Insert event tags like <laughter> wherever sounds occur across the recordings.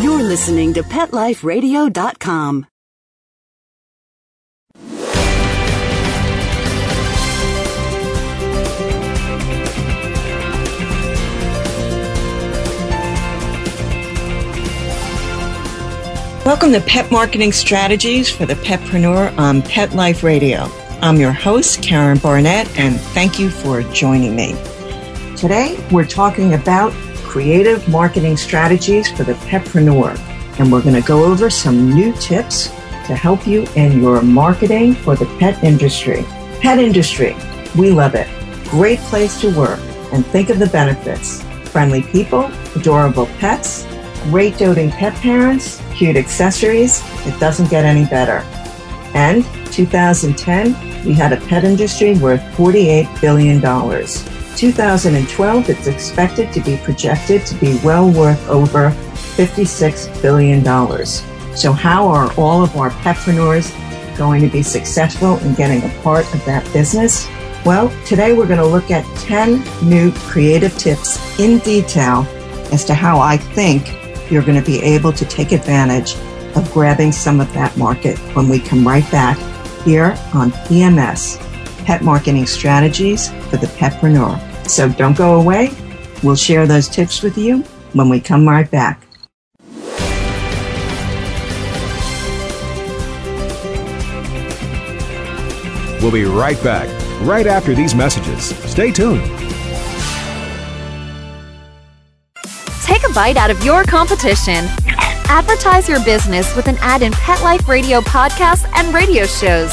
You're listening to PetLifeRadio.com. Welcome to Pet Marketing Strategies for the Petpreneur on Pet Life Radio. I'm your host, Karen Barnett, and thank you for joining me. Today, we're talking about creative marketing strategies for the petpreneur, and we're going to go over some new tips to help you in your marketing for the pet industry. Pet industry, we love it. Great place to work, and think of the benefits. Friendly people, adorable pets, great doting pet parents, cute accessories. It doesn't get any better. And 2010, we had a pet industry worth $48 billion. 2012, it's expected to be projected to be well worth over $56 billion. So how are all of our petpreneurs going to be successful in getting a part of that business? Well, today we're going to look at 10 new creative tips in detail as to how I think you're going to be able to take advantage of grabbing some of that market when we come right back here on PMS, Pet Marketing Strategies for the Petpreneur. So don't go away. We'll share those tips with you when we come right back. We'll be right back, right after these messages. Stay tuned. Take a bite out of your competition. Advertise your business with an ad in Pet Life Radio podcasts and radio shows.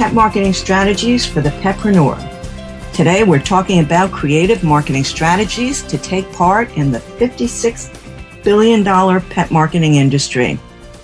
Pet Marketing Strategies for the Petpreneur. Today we're talking about creative marketing strategies to take part in the $56 billion pet marketing industry.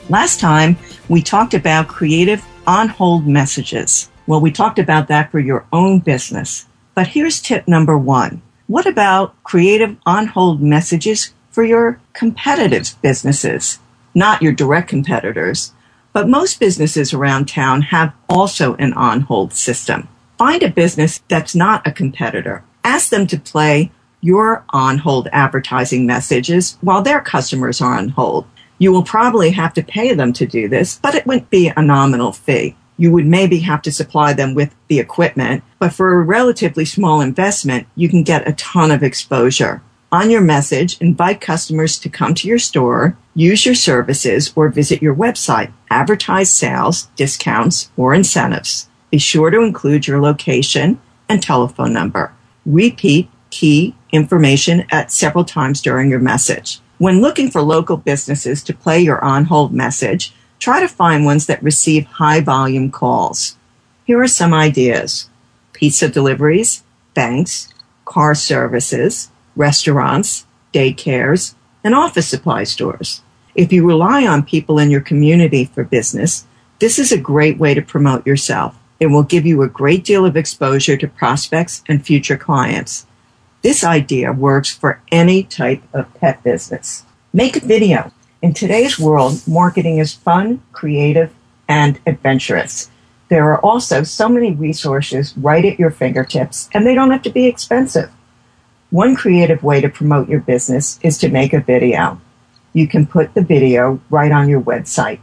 Last time we talked about creative on hold messages. Well, we talked about that for your own business. But here's tip number one. What about creative on hold messages for your competitive businesses? Not your direct competitors, but most businesses around town have also an on hold system. Find a business that's not a competitor. Ask them to play your on hold advertising messages while their customers are on hold. You will probably have to pay them to do this, but it wouldn't be a nominal fee. You would maybe have to supply them with the equipment, but for a relatively small investment, you can get a ton of exposure. On your message, invite customers to come to your store, use your services, or visit your website. Advertise sales, discounts, or incentives. Be sure to include your location and telephone number. Repeat key information at several times during your message. When looking for local businesses to play your on hold message, try to find ones that receive high volume calls. Here are some ideas. Pizza deliveries, banks, car services, restaurants, daycares, and office supply stores. If you rely on people in your community for business, this is a great way to promote yourself. It will give you a great deal of exposure to prospects and future clients. This idea works for any type of pet business. Make a video. In today's world, marketing is fun, creative, and adventurous. There are also so many resources right at your fingertips, and they don't have to be expensive. One creative way to promote your business is to make a video. You can put the video right on your website.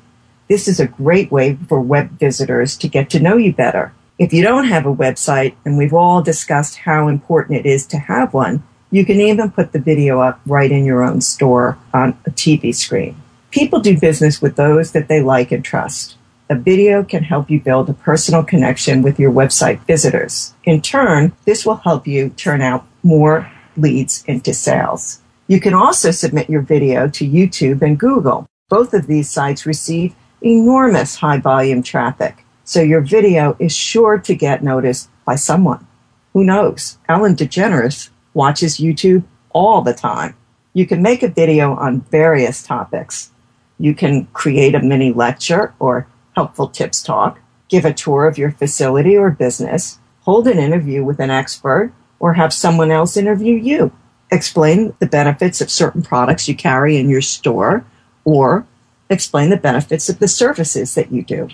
This is a great way for web visitors to get to know you better. If you don't have a website, and we've all discussed how important it is to have one, you can even put the video up right in your own store on a TV screen. People do business with those that they like and trust. a video can help you build a personal connection with your website visitors. In turn, this will help you turn out more leads into sales. You can also submit your video to YouTube and Google. Both of these sites receive enormous high volume traffic, so your video is sure to get noticed by someone. Who knows? Ellen DeGeneres watches YouTube all the time. You can make a video on various topics. You can create a mini lecture or helpful tips talk, give a tour of your facility or business, hold an interview with an expert, or have someone else interview you. Explain the benefits of certain products you carry in your store, or explain the benefits of the services that you do.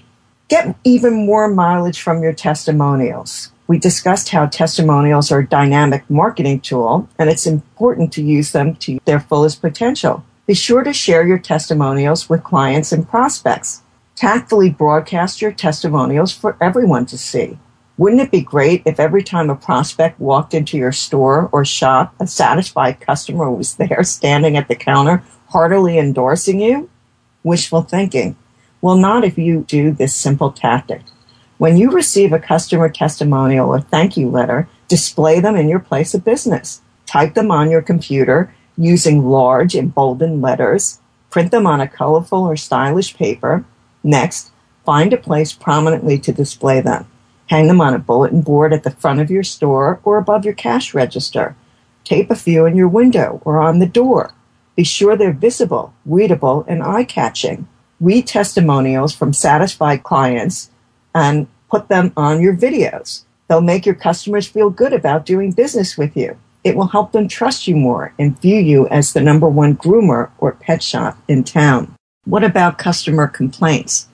Get even more mileage from your testimonials. We discussed how testimonials are a dynamic marketing tool and it's important to use them to their fullest potential. Be sure to share your testimonials with clients and prospects. Tactfully broadcast your testimonials for everyone to see. Wouldn't it be great if every time a prospect walked into your store or shop, a satisfied customer was there <laughs> standing at the counter heartily endorsing you? Wishful thinking. Well, not if you do this simple tactic. When you receive a customer testimonial or thank you letter, display them in your place of business. Type them on your computer using large emboldened letters. Print them on a colorful or stylish paper. Next, find a place prominently to display them. Hang them on a bulletin board at the front of your store or above your cash register. Tape a few in your window or on the door. Be sure they're visible, readable, and eye catching. Read testimonials from satisfied clients and put them on your videos. They'll make your customers feel good about doing business with you. It will help them trust you more and view you as the number one groomer or pet shop in town. What about customer complaints?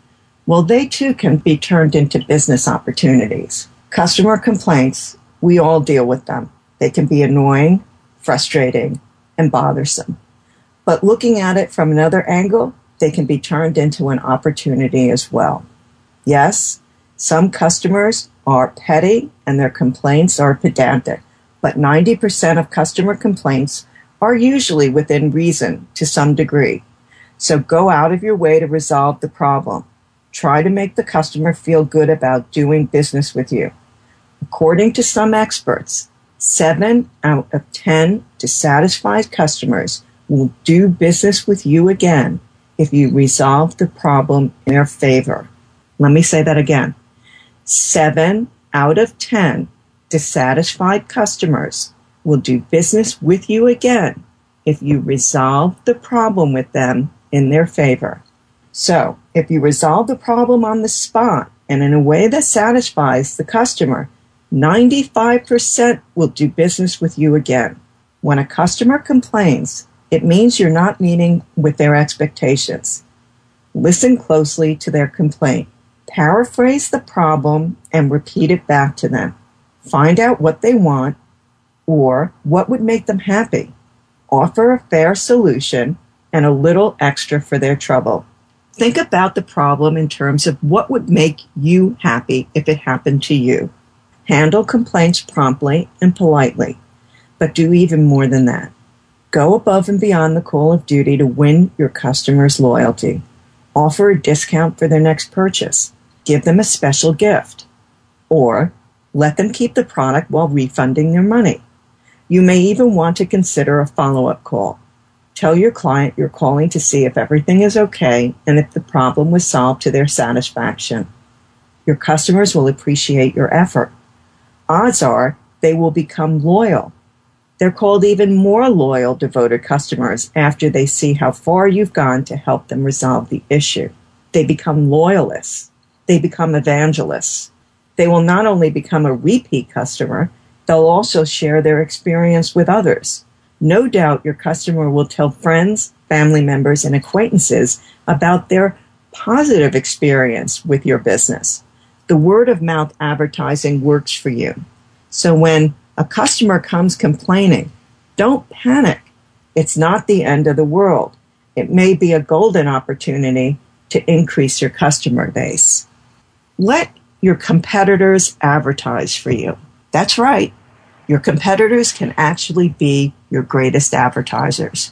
Well, they too can be turned into business opportunities. Customer complaints, we all deal with them. They can be annoying, frustrating, and bothersome. But looking at it from another angle, they can be turned into an opportunity as well. Yes, some customers are petty and their complaints are pedantic, but 90% of customer complaints are usually within reason to some degree. So go out of your way to resolve the problem. Try to make the customer feel good about doing business with you. According to some experts, 7 out of 10 dissatisfied customers will do business with you again if you resolve the problem in their favor. Let me say that again. Seven out of 10 dissatisfied customers will do business with you again if you resolve the problem with them in their favor. So, if you resolve the problem on the spot and in a way that satisfies the customer, 95% will do business with you again. When a customer complains, it means you're not meeting with their expectations. Listen closely to their complaint. Paraphrase the problem and repeat it back to them. Find out what they want or what would make them happy. Offer a fair solution and a little extra for their trouble. Think about the problem in terms of what would make you happy if it happened to you. Handle complaints promptly and politely, but do even more than that. Go above and beyond the call of duty to win your customers' loyalty. Offer a discount for their next purchase give them a special gift, or let them keep the product while refunding their money. You may even want to consider a follow up call. Tell your client you're calling to see if everything is okay and if the problem was solved to their satisfaction. Your customers will appreciate your effort. Odds are they will become loyal. They're called even more loyal, devoted customers after they see how far you've gone to help them resolve the issue. They become loyalists they become evangelists. They will not only become a repeat customer, they'll also share their experience with others. No doubt your customer will tell friends, family members, and acquaintances about their positive experience with your business. The word of mouth advertising works for you. So when a customer comes complaining, don't panic. It's not the end of the world. It may be a golden opportunity to increase your customer base. Let your competitors advertise for you. That's right. Your competitors can actually be your greatest advertisers.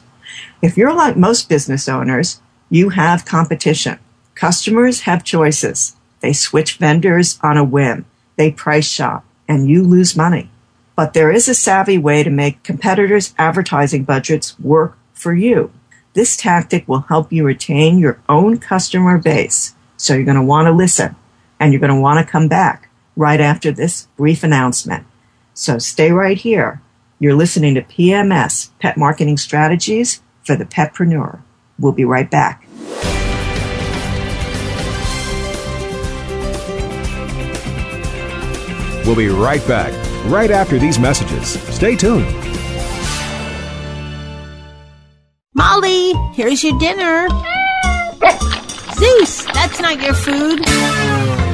If you're like most business owners, you have competition. Customers have choices. They switch vendors on a whim. They price shop and you lose money. But there is a savvy way to make competitors' advertising budgets work for you. This tactic will help you retain your own customer base. So you're going to want to listen and you're going to want to come back right after this brief announcement. So stay right here. You're listening to PMS, Pet Marketing Strategies for the Petpreneur. We'll be right back. We'll be right back, right after these messages. Stay tuned. Molly, here's your dinner. Zeus, that's not your food.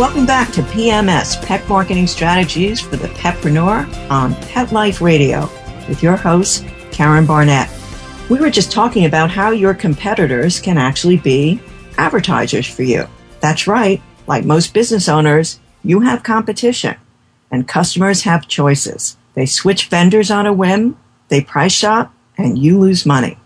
Welcome back to PMS, Pet Marketing Strategies for the Petpreneur on Pet Life Radio with your host, Karen Barnett. We were just talking about how your competitors can actually be advertisers for you. That's right. Like most business owners, you have competition and customers have choices. They switch vendors on a whim, they price shop, and you lose money.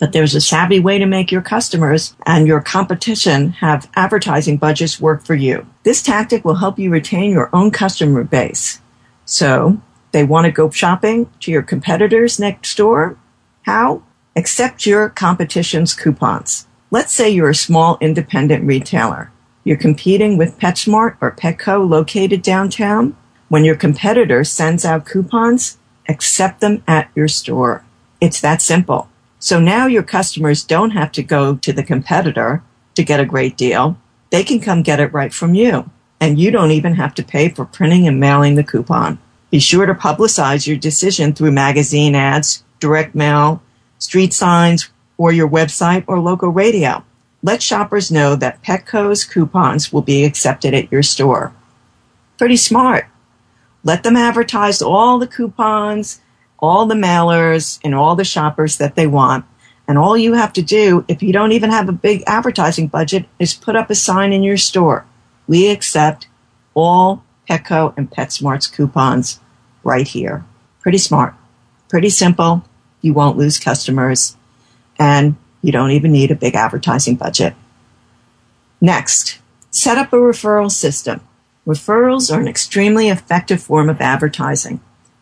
But there's a savvy way to make your customers and your competition have advertising budgets work for you. This tactic will help you retain your own customer base. So they want to go shopping to your competitors next door. How? Accept your competition's coupons. Let's say you're a small independent retailer. You're competing with PetSmart or Petco located downtown. When your competitor sends out coupons, accept them at your store. It's that simple. So now your customers don't have to go to the competitor to get a great deal. They can come get it right from you. And you don't even have to pay for printing and mailing the coupon. Be sure to publicize your decision through magazine ads, direct mail, street signs, or your website or local radio. Let shoppers know that Petco's coupons will be accepted at your store. Pretty smart. Let them advertise all the coupons, all the mailers, and all the shoppers that they want. And all you have to do, if you don't even have a big advertising budget, is put up a sign in your store. We accept all Petco and PetSmart's coupons right here. Pretty smart. Pretty simple. You won't lose customers. And you don't even need a big advertising budget. Next, set up a referral system. Referrals are an extremely effective form of advertising.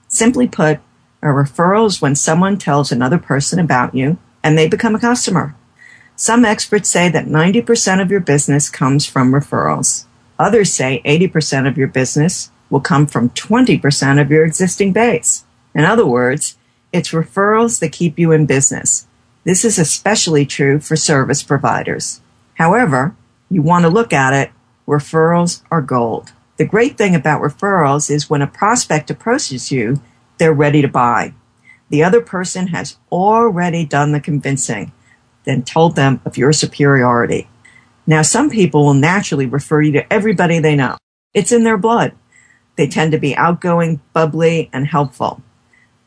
Simply put, a referral is when someone tells another person about you and they become a customer. Some experts say that 90% of your business comes from referrals. Others say 80% of your business will come from 20% of your existing base. In other words, it's referrals that keep you in business. This is especially true for service providers. However, you want to look at it, referrals are gold. The great thing about referrals is when a prospect approaches you, they're ready to buy. The other person has already done the convincing, then told them of your superiority. Now, some people will naturally refer you to everybody they know. It's in their blood. They tend to be outgoing, bubbly, and helpful.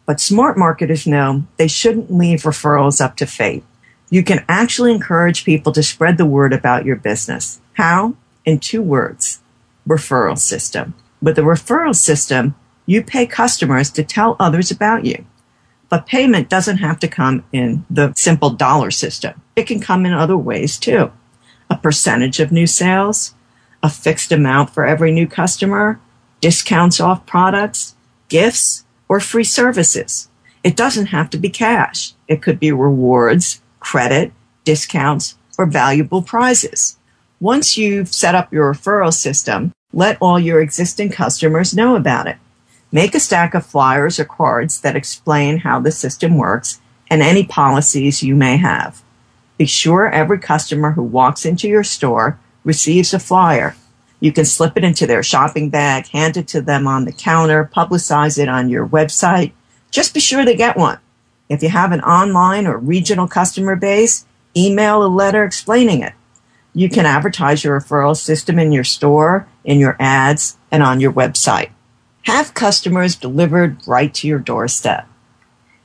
But smart marketers know they shouldn't leave referrals up to fate. You can actually encourage people to spread the word about your business. How? In two words referral system. With a referral system, you pay customers to tell others about you. But payment doesn't have to come in the simple dollar system. It can come in other ways too. A percentage of new sales, a fixed amount for every new customer, discounts off products, gifts, or free services. It doesn't have to be cash. It could be rewards, credit, discounts, or valuable prizes. Once you've set up your referral system, let all your existing customers know about it. Make a stack of flyers or cards that explain how the system works and any policies you may have. Be sure every customer who walks into your store receives a flyer. You can slip it into their shopping bag, hand it to them on the counter, publicize it on your website. Just be sure they get one. If you have an online or regional customer base, email a letter explaining it. You can advertise your referral system in your store, in your ads, and on your website. Have customers delivered right to your doorstep.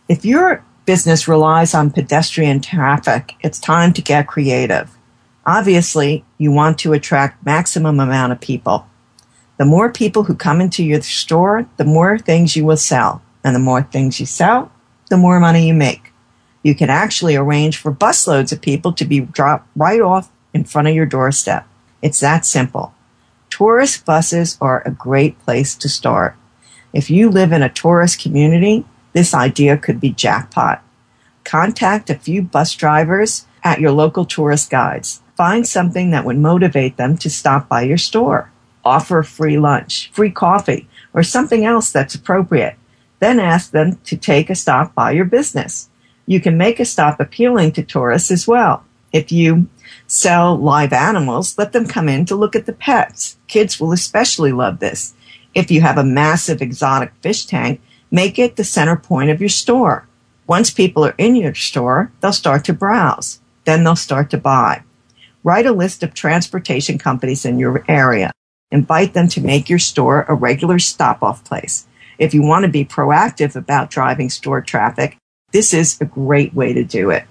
If your business relies on pedestrian traffic, it's time to get creative. Obviously, you want to attract maximum amount of people. The more people who come into your store, the more things you will sell. And the more things you sell, the more money you make. You can actually arrange for busloads of people to be dropped right off in front of your doorstep. It's that simple. Tourist buses are a great place to start. If you live in a tourist community, this idea could be jackpot. Contact a few bus drivers at your local tourist guides. Find something that would motivate them to stop by your store. Offer free lunch, free coffee, or something else that's appropriate. Then ask them to take a stop by your business. You can make a stop appealing to tourists as well. If you sell live animals, let them come in to look at the pets. Kids will especially love this. If you have a massive exotic fish tank, make it the center point of your store. Once people are in your store, they'll start to browse. Then they'll start to buy. Write a list of transportation companies in your area. Invite them to make your store a regular stop off place. If you want to be proactive about driving store traffic, this is a great way to do it.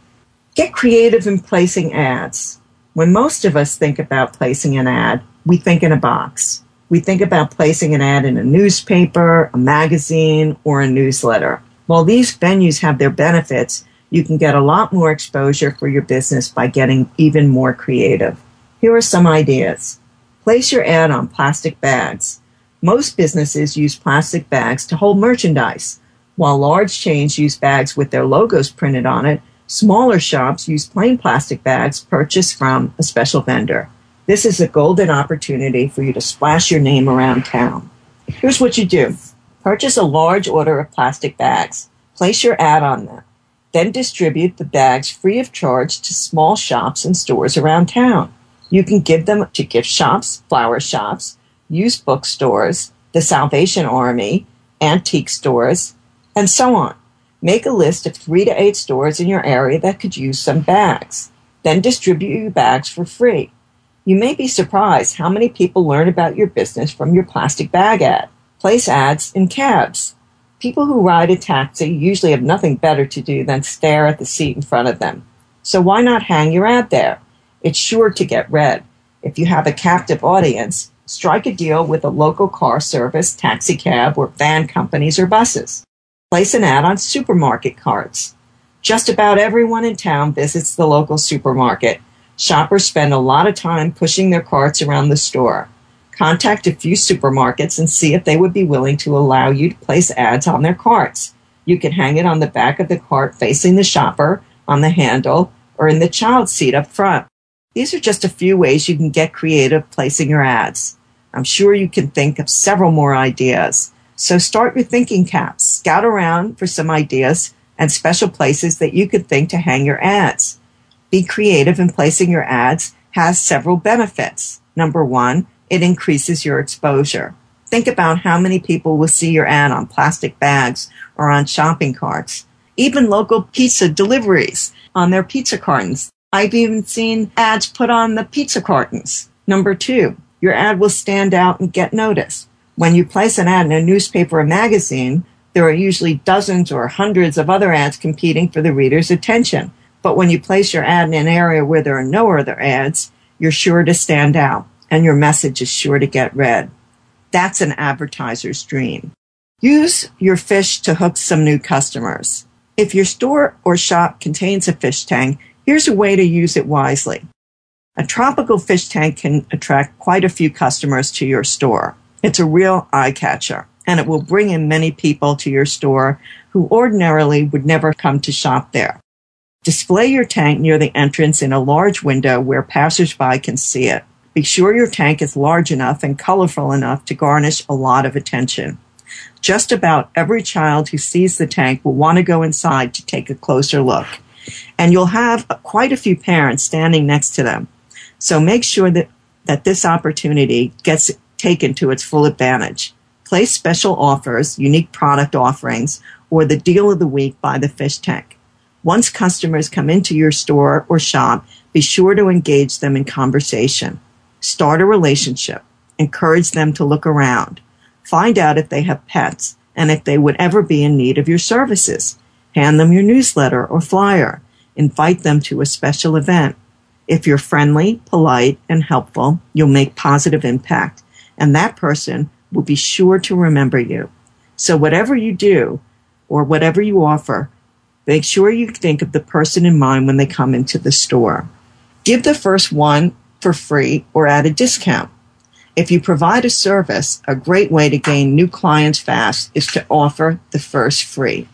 Get creative in placing ads. When most of us think about placing an ad, we think in a box. We think about placing an ad in a newspaper, a magazine, or a newsletter. While these venues have their benefits, you can get a lot more exposure for your business by getting even more creative. Here are some ideas. Place your ad on plastic bags. Most businesses use plastic bags to hold merchandise. While large chains use bags with their logos printed on it, Smaller shops use plain plastic bags purchased from a special vendor. This is a golden opportunity for you to splash your name around town. Here's what you do. Purchase a large order of plastic bags. Place your ad on them. Then distribute the bags free of charge to small shops and stores around town. You can give them to gift shops, flower shops, used bookstores, the Salvation Army, antique stores, and so on. Make a list of three to eight stores in your area that could use some bags. Then distribute your bags for free. You may be surprised how many people learn about your business from your plastic bag ad. Place ads in cabs. People who ride a taxi usually have nothing better to do than stare at the seat in front of them. So why not hang your ad there? It's sure to get read. If you have a captive audience, strike a deal with a local car service, taxi cab, or van companies or buses. Place an ad on supermarket carts. Just about everyone in town visits the local supermarket. Shoppers spend a lot of time pushing their carts around the store. Contact a few supermarkets and see if they would be willing to allow you to place ads on their carts. You can hang it on the back of the cart facing the shopper, on the handle, or in the child seat up front. These are just a few ways you can get creative placing your ads. I'm sure you can think of several more ideas. So start your thinking caps. Scout around for some ideas and special places that you could think to hang your ads. Be creative in placing your ads has several benefits. Number one, it increases your exposure. Think about how many people will see your ad on plastic bags or on shopping carts. Even local pizza deliveries on their pizza cartons. I've even seen ads put on the pizza cartons. Number two, your ad will stand out and get noticed. When you place an ad in a newspaper or magazine, there are usually dozens or hundreds of other ads competing for the reader's attention. But when you place your ad in an area where there are no other ads, you're sure to stand out and your message is sure to get read. That's an advertiser's dream. Use your fish to hook some new customers. If your store or shop contains a fish tank, here's a way to use it wisely. A tropical fish tank can attract quite a few customers to your store. It's a real eye catcher and it will bring in many people to your store who ordinarily would never come to shop there. Display your tank near the entrance in a large window where passersby can see it. Be sure your tank is large enough and colorful enough to garnish a lot of attention. Just about every child who sees the tank will want to go inside to take a closer look. And you'll have quite a few parents standing next to them. So make sure that, that this opportunity gets taken to its full advantage. Place special offers, unique product offerings, or the deal of the week by the fish tank. Once customers come into your store or shop, be sure to engage them in conversation. Start a relationship. Encourage them to look around. Find out if they have pets and if they would ever be in need of your services. Hand them your newsletter or flyer. Invite them to a special event. If you're friendly, polite, and helpful, you'll make positive impact, and that person will be sure to remember you. So whatever you do or whatever you offer, make sure you think of the person in mind when they come into the store. Give the first one for free or at a discount. If you provide a service, a great way to gain new clients fast is to offer the first free.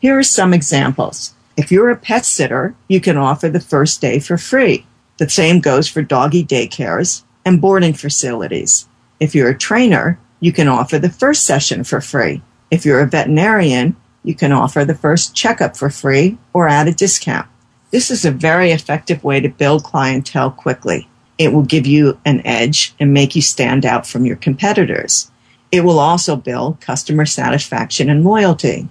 Here are some examples. If you're a pet sitter, you can offer the first day for free. The same goes for doggy daycares and boarding facilities. If you're a trainer, you can offer the first session for free. If you're a veterinarian, you can offer the first checkup for free or at a discount. This is a very effective way to build clientele quickly. It will give you an edge and make you stand out from your competitors. It will also build customer satisfaction and loyalty.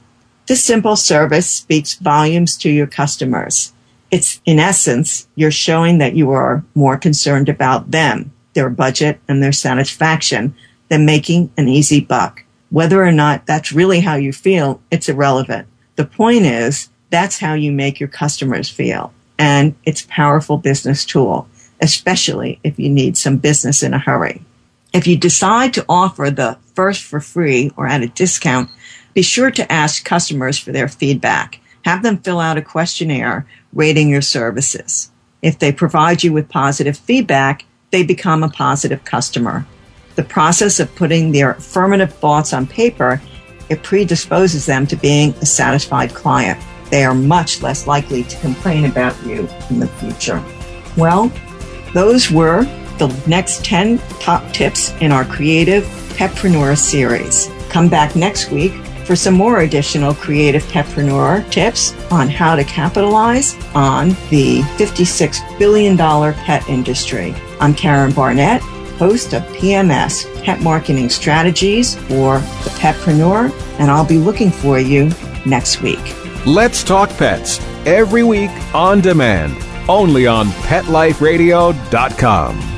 This simple service speaks volumes to your customers. It's in essence, you're showing that you are more concerned about them, their budget and their satisfaction than making an easy buck. Whether or not that's really how you feel, it's irrelevant. The point is that's how you make your customers feel and it's a powerful business tool especially if you need some business in a hurry. If you decide to offer the first for free or at a discount, be sure to ask customers for their feedback. Have them fill out a questionnaire rating your services. If they provide you with positive feedback, they become a positive customer. The process of putting their affirmative thoughts on paper, it predisposes them to being a satisfied client. They are much less likely to complain about you in the future. Well, those were the next 10 top tips in our Creative Petpreneur series. Come back next week for some more additional creative petpreneur tips on how to capitalize on the $56 billion pet industry. I'm Karen Barnett, host of PMS, Pet Marketing Strategies for the Petpreneur, and I'll be looking for you next week. Let's Talk Pets, every week on demand only on PetLifeRadio.com.